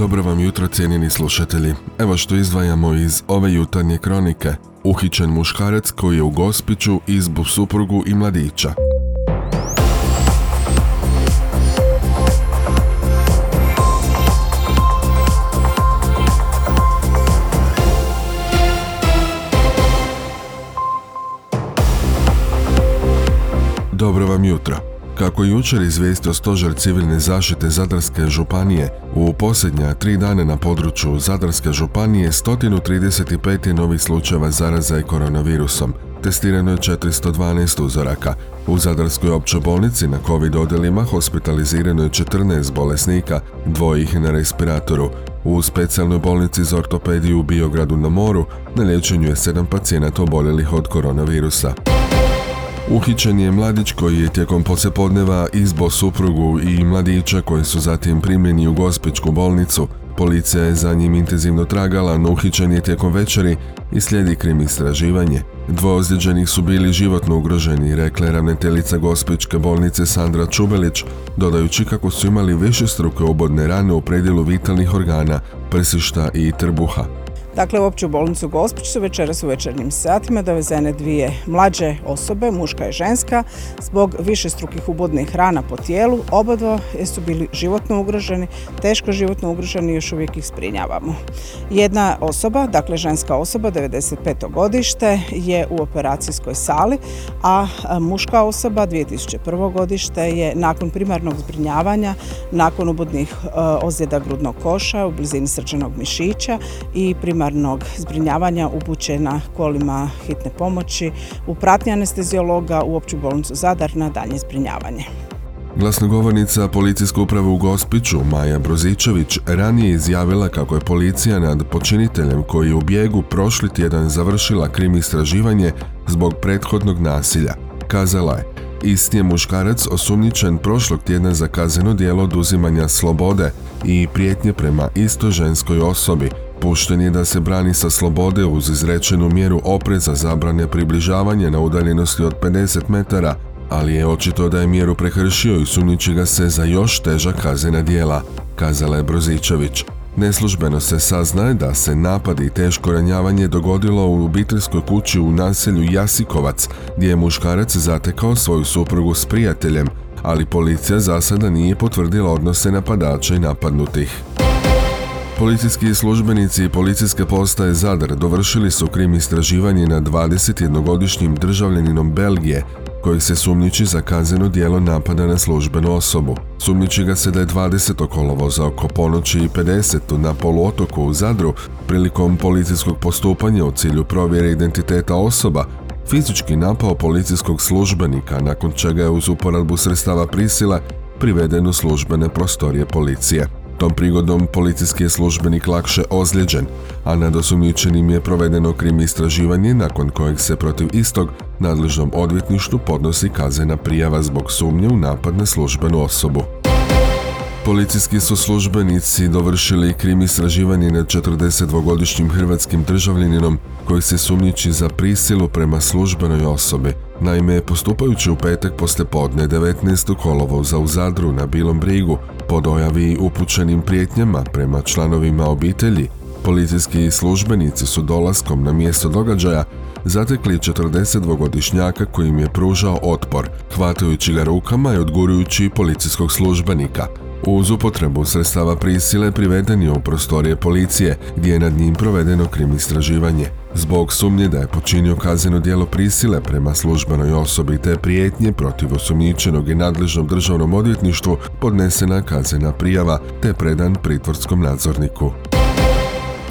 Dobro vam jutro cijenjeni slušatelji. Evo što izdvajamo iz ove jutarnje kronike. Uhićen muškarac koji je u Gospiću izbu suprugu i mladića. Dobro vam jutro. Kako jučer izvijestio stožer civilne zaštite Zadarske županije, u posljednja tri dana na području Zadarske županije 135 je novih slučajeva zaraza i koronavirusom. Testirano je 412 uzoraka. U Zadarskoj općoj bolnici na COVID odjelima hospitalizirano je 14 bolesnika, dvoje ih na respiratoru. U specijalnoj bolnici za ortopediju u Biogradu na moru na liječenju je 7 pacijenata oboljelih od koronavirusa. Uhićen je mladić koji je tijekom poslijepodneva izbo suprugu i mladića koji su zatim primljeni u Gospićku bolnicu. Policija je za njim intenzivno tragala, no uhićen je tijekom večeri i slijedi krim istraživanje. Dvoje ozlijeđenih su bili životno ugroženi, rekla je ravnateljica Gospićke bolnice Sandra Čubelić, dodajući kako su imali više struke obodne rane u predjelu vitalnih organa, prsišta i trbuha. Dakle, u opću bolnicu Gospić su večeras u večernjim satima dovezene dvije mlađe osobe, muška i ženska, zbog više strukih ubodnih rana po tijelu. Obadva su bili životno ugroženi, teško životno ugroženi i još uvijek ih sprinjavamo. Jedna osoba, dakle ženska osoba, 95. godište, je u operacijskoj sali, a muška osoba, 2001. godište, je nakon primarnog zbrinjavanja, nakon ubodnih e, ozljeda grudnog koša u blizini srčanog mišića i primarnog primarnog zbrinjavanja upućena kolima hitne pomoći u pratnji anesteziologa u opću bolnicu Zadar na daljnje zbrinjavanje. Glasnogovornica policijske uprave u Gospiću, Maja Brozičević, ranije izjavila kako je policija nad počiniteljem koji je u bijegu prošli tjedan završila krim istraživanje zbog prethodnog nasilja. Kazala je, isti je muškarac osumnjičen prošlog tjedna za kazneno djelo oduzimanja slobode i prijetnje prema isto ženskoj osobi, Pušten je da se brani sa slobode uz izrečenu mjeru opreza zabrane približavanja na udaljenosti od 50 metara, ali je očito da je mjeru prekršio i sumnjiči ga se za još teža kaznena dijela, kazala je Brozičević. Neslužbeno se saznaje da se napad i teško ranjavanje dogodilo u obiteljskoj kući u naselju Jasikovac, gdje je muškarac zatekao svoju suprugu s prijateljem, ali policija za sada nije potvrdila odnose napadača i napadnutih. Policijski službenici i policijske postaje Zadar dovršili su krim istraživanje na 21-godišnjim državljaninom Belgije koji se sumnjiči za kazneno dijelo napada na službenu osobu. Sumnjiči ga se da je 20. kolovoza oko ponoći i 50. na poluotoku u Zadru prilikom policijskog postupanja u cilju provjere identiteta osoba fizički napao policijskog službenika nakon čega je uz uporabu sredstava prisila priveden u službene prostorije policije. Tom prigodom policijski je službenik lakše ozlijeđen, a nad osumnjičenim je provedeno krim istraživanje nakon kojeg se protiv istog nadležnom odvjetništvu podnosi kazena prijava zbog sumnje u napad na službenu osobu. Policijski su službenici dovršili krim istraživanje nad 42-godišnjim hrvatskim državljaninom koji se sumnjiči za prisilu prema službenoj osobi. Naime, postupajući u petak poslje podne 19. kolovo za u Zadru na Bilom brigu, po dojavi upućenim prijetnjama prema članovima obitelji, policijski službenici su dolaskom na mjesto događaja zatekli 42-godišnjaka koji im je pružao otpor, hvatajući ga rukama i odgurujući policijskog službenika. Uz upotrebu sredstava prisile priveden je u prostorije policije, gdje je nad njim provedeno krim istraživanje. Zbog sumnje da je počinio kazneno djelo prisile prema službenoj osobi te prijetnje protiv osumnjičenog i nadležnom državnom odvjetništvu podnesena kaznena prijava te predan pritvorskom nadzorniku.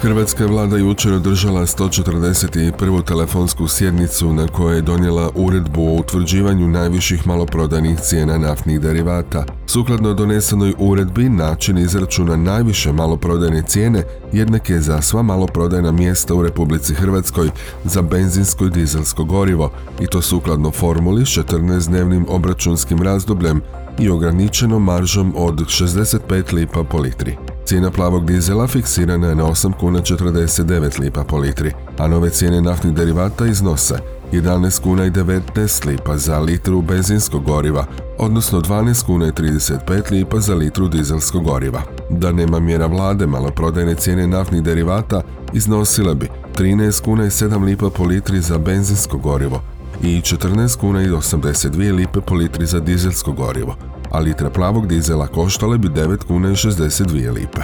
Hrvatska vlada jučer održala 141. telefonsku sjednicu na kojoj je donijela uredbu o utvrđivanju najviših maloprodajnih cijena naftnih derivata. Sukladno donesenoj uredbi, način izračuna najviše maloprodajne cijene jednak je za sva maloprodajna mjesta u Republici Hrvatskoj za benzinsko i dizelsko gorivo i to sukladno formuli s 14-dnevnim obračunskim razdobljem i ograničenom maržom od 65 lipa po litri. Cijena plavog dizela fiksirana je na 8 kuna 49 lipa po litri, a nove cijene naftnih derivata iznose 11 kuna i 19 lipa za litru benzinskog goriva, odnosno 12 kuna i 35 lipa za litru dizelskog goriva. Da nema mjera vlade, maloprodajne cijene naftnih derivata iznosile bi 13 kuna i 7 lipa po litri za benzinsko gorivo i 14 kuna i 82 lipe po litri za dizelsko gorivo, a litra plavog dizela koštale bi 9 kuna i 62 lipe.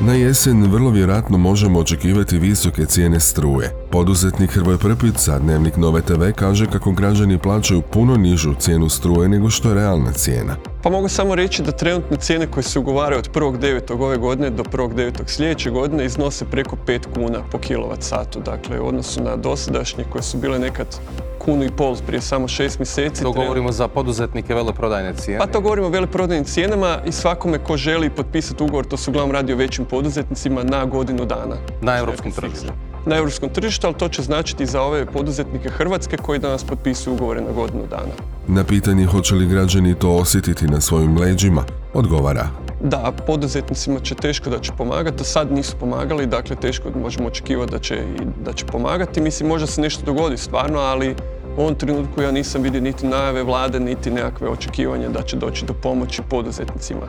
Na jesen vrlo vjerojatno možemo očekivati visoke cijene struje. Poduzetnik Hrvoj Prpić za Dnevnik Nove TV kaže kako građani plaćaju puno nižu cijenu struje nego što je realna cijena. Pa mogu samo reći da trenutne cijene koje se ugovaraju od 1.9. ove godine do 1.9. sljedeće godine iznose preko 5 kuna po kilovat satu. Dakle, u odnosu na dosadašnje koje su bile nekad kunu i pol prije samo šest mjeseci. To govorimo za poduzetnike veleprodajne cijene? Pa to govorimo o veleprodajnim cijenama i svakome ko želi potpisati ugovor, to su uglavnom radi o većim poduzetnicima na godinu dana. Na europskom tržištu? Na europskom tržištu, ali to će značiti za ove poduzetnike Hrvatske koji danas potpisuju ugovore na godinu dana. Na pitanje hoće li građani to osjetiti na svojim leđima, odgovara. Da, poduzetnicima će teško da će pomagati, do sad nisu pomagali, dakle teško možemo očekivati da će, da će pomagati. Mislim, možda se nešto dogodi stvarno, ali u ovom trenutku ja nisam vidio niti najave vlade, niti nekakve očekivanja da će doći do pomoći poduzetnicima.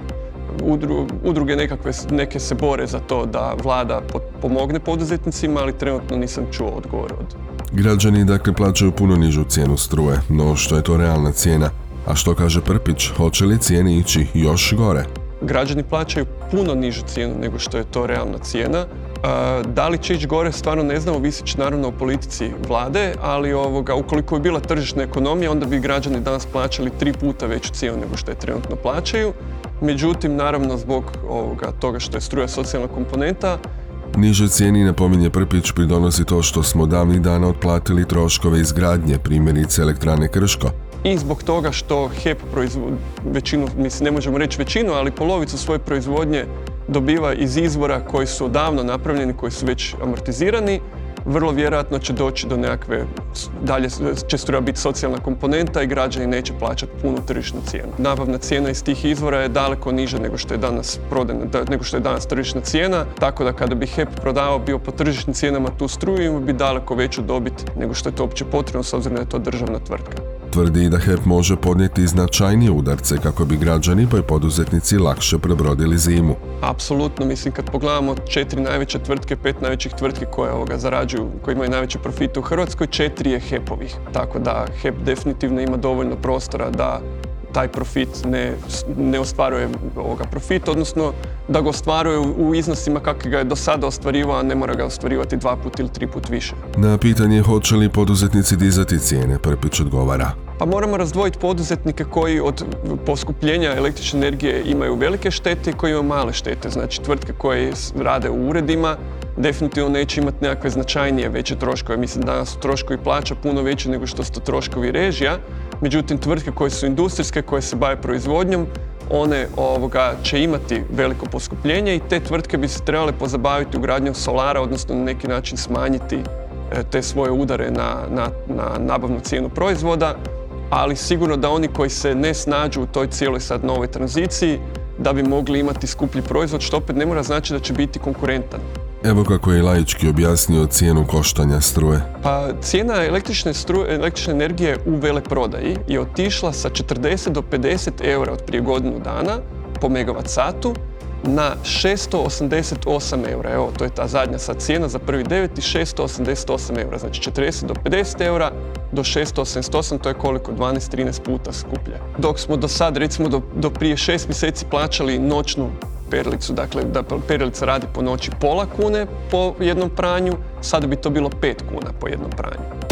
Udruge nekakve, neke se bore za to da vlada pomogne poduzetnicima, ali trenutno nisam čuo odgovor od... Građani dakle plaćaju puno nižu cijenu struje, no što je to realna cijena? A što kaže Prpić, hoće li cijene ići još gore? Građani plaćaju puno nižu cijenu nego što je to realna cijena. Da li će ići gore, stvarno ne znamo, visić naravno o politici vlade, ali ovoga, ukoliko bi bila tržišna ekonomija, onda bi građani danas plaćali tri puta veću cijenu nego što je trenutno plaćaju. Međutim, naravno, zbog ovoga, toga što je struja socijalna komponenta, Niže cijeni napominje Prpić pridonosi to što smo davnih dana otplatili troškove izgradnje, primjerice elektrane Krško. I zbog toga što HEP proizvodi većinu, mislim ne možemo reći većinu, ali polovicu svoje proizvodnje dobiva iz izvora koji su davno napravljeni, koji su već amortizirani, vrlo vjerojatno će doći do nekakve, dalje će struja biti socijalna komponenta i građani neće plaćati punu tržišnu cijenu. Nabavna cijena iz tih izvora je daleko niža nego što je danas prodana, nego što je danas tržišna cijena, tako da kada bi HEP prodavao bio po tržišnim cijenama tu struju, bi daleko veću dobit nego što je to uopće potrebno s obzirom da je to državna tvrtka. Tvrdi da HEP može podnijeti značajnije udarce kako bi građani pa i poduzetnici lakše prebrodili zimu. Apsolutno, mislim kad pogledamo četiri najveće tvrtke, pet najvećih tvrtki koje ovoga zarađuju, koji imaju najveće profite u Hrvatskoj, četiri je HEP-ovih. Tako da HEP definitivno ima dovoljno prostora da taj profit ne, ne ostvaruje ovoga profit, odnosno da ga ostvaruje u iznosima kakvi ga je do sada ostvarivao, a ne mora ga ostvarivati dva put ili tri put više. Na pitanje hoće li poduzetnici dizati cijene, Prpić odgovara. Pa moramo razdvojiti poduzetnike koji od poskupljenja električne energije imaju velike štete i koji imaju male štete. Znači tvrtke koje rade u uredima definitivno neće imati nekakve značajnije veće troškove. Mislim danas su troškovi plaća puno veći nego što su to troškovi režija. Međutim, tvrtke koje su industrijske, koje se bave proizvodnjom, one ovoga, će imati veliko poskupljenje i te tvrtke bi se trebale pozabaviti ugradnjom solara, odnosno na neki način smanjiti e, te svoje udare na, na, na nabavnu cijenu proizvoda ali sigurno da oni koji se ne snađu u toj cijeloj sad novoj tranziciji, da bi mogli imati skuplji proizvod, što opet ne mora znači da će biti konkurentan. Evo kako je laički objasnio cijenu koštanja struje. Pa cijena električne, struje, električne energije u veleprodaji je otišla sa 40 do 50 eura od prije godinu dana po megavat satu na 688 eura. Evo, to je ta zadnja sad cijena za prvi deveti, 688 eura. Znači 40 do 50 eura do 688, to je koliko? 12-13 puta skuplje. Dok smo do sad, recimo do, do prije 6 mjeseci plaćali noćnu perilicu, dakle da perilica radi po noći pola kune po jednom pranju, sada bi to bilo 5 kuna po jednom pranju.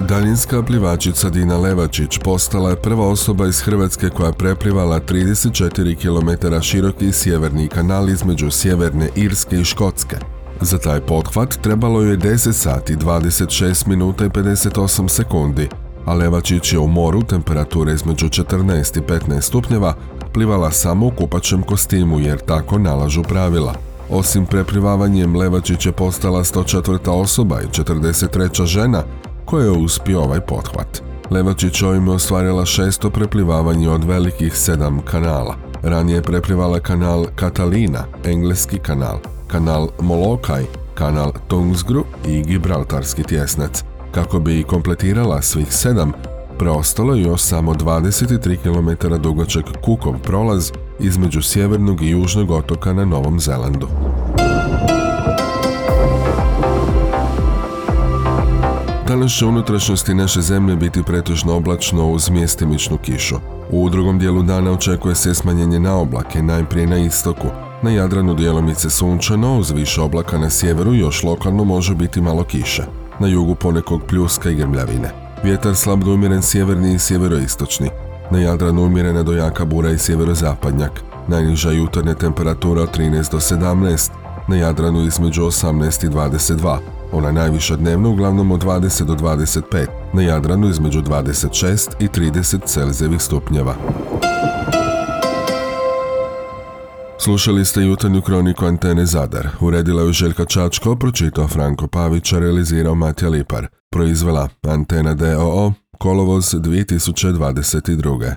Daljinska plivačica Dina Levačić postala je prva osoba iz Hrvatske koja je preplivala 34 km široki sjeverni kanal između Sjeverne Irske i Škotske. Za taj pothvat trebalo je 10 sati 26 minuta i 58 sekundi, a Levačić je u moru temperature između 14 i 15 stupnjeva plivala samo u kupačem kostimu jer tako nalažu pravila. Osim preplivavanjem, Levačić je postala 104. osoba i 43. žena koje je uspio ovaj pothvat. Levačić ovime ostvarila šesto preplivavanje od velikih sedam kanala. Ranije je preplivala kanal Katalina, engleski kanal, kanal Molokaj, kanal Tungsgru i Gibraltarski tjesnac. Kako bi kompletirala svih sedam, preostalo je još samo 23 km dugačak Kukov prolaz između sjevernog i južnog otoka na Novom Zelandu. Danas će unutrašnjosti naše zemlje biti pretežno oblačno uz mjestimičnu kišu. U drugom dijelu dana očekuje se smanjenje na oblake, najprije na istoku. Na Jadranu dijelomice sunčano, uz više oblaka na sjeveru još lokalno može biti malo kiše. Na jugu ponekog pljuska i grmljavine. Vjetar slab do umjeren sjeverni i sjeveroistočni. Na Jadranu umjerena do jaka bura i sjeverozapadnjak. Najniža jutarnja temperatura od 13 do 17. Na Jadranu između 18 i 22 ona najviša dnevno uglavnom od 20 do 25, na Jadranu između 26 i 30 Celzijevih stupnjeva. Slušali ste jutarnju kroniku Antene Zadar. Uredila je Željka Čačko, pročitao Franko Pavića, realizirao Matja Lipar. Proizvela Antena DOO, kolovoz 2022.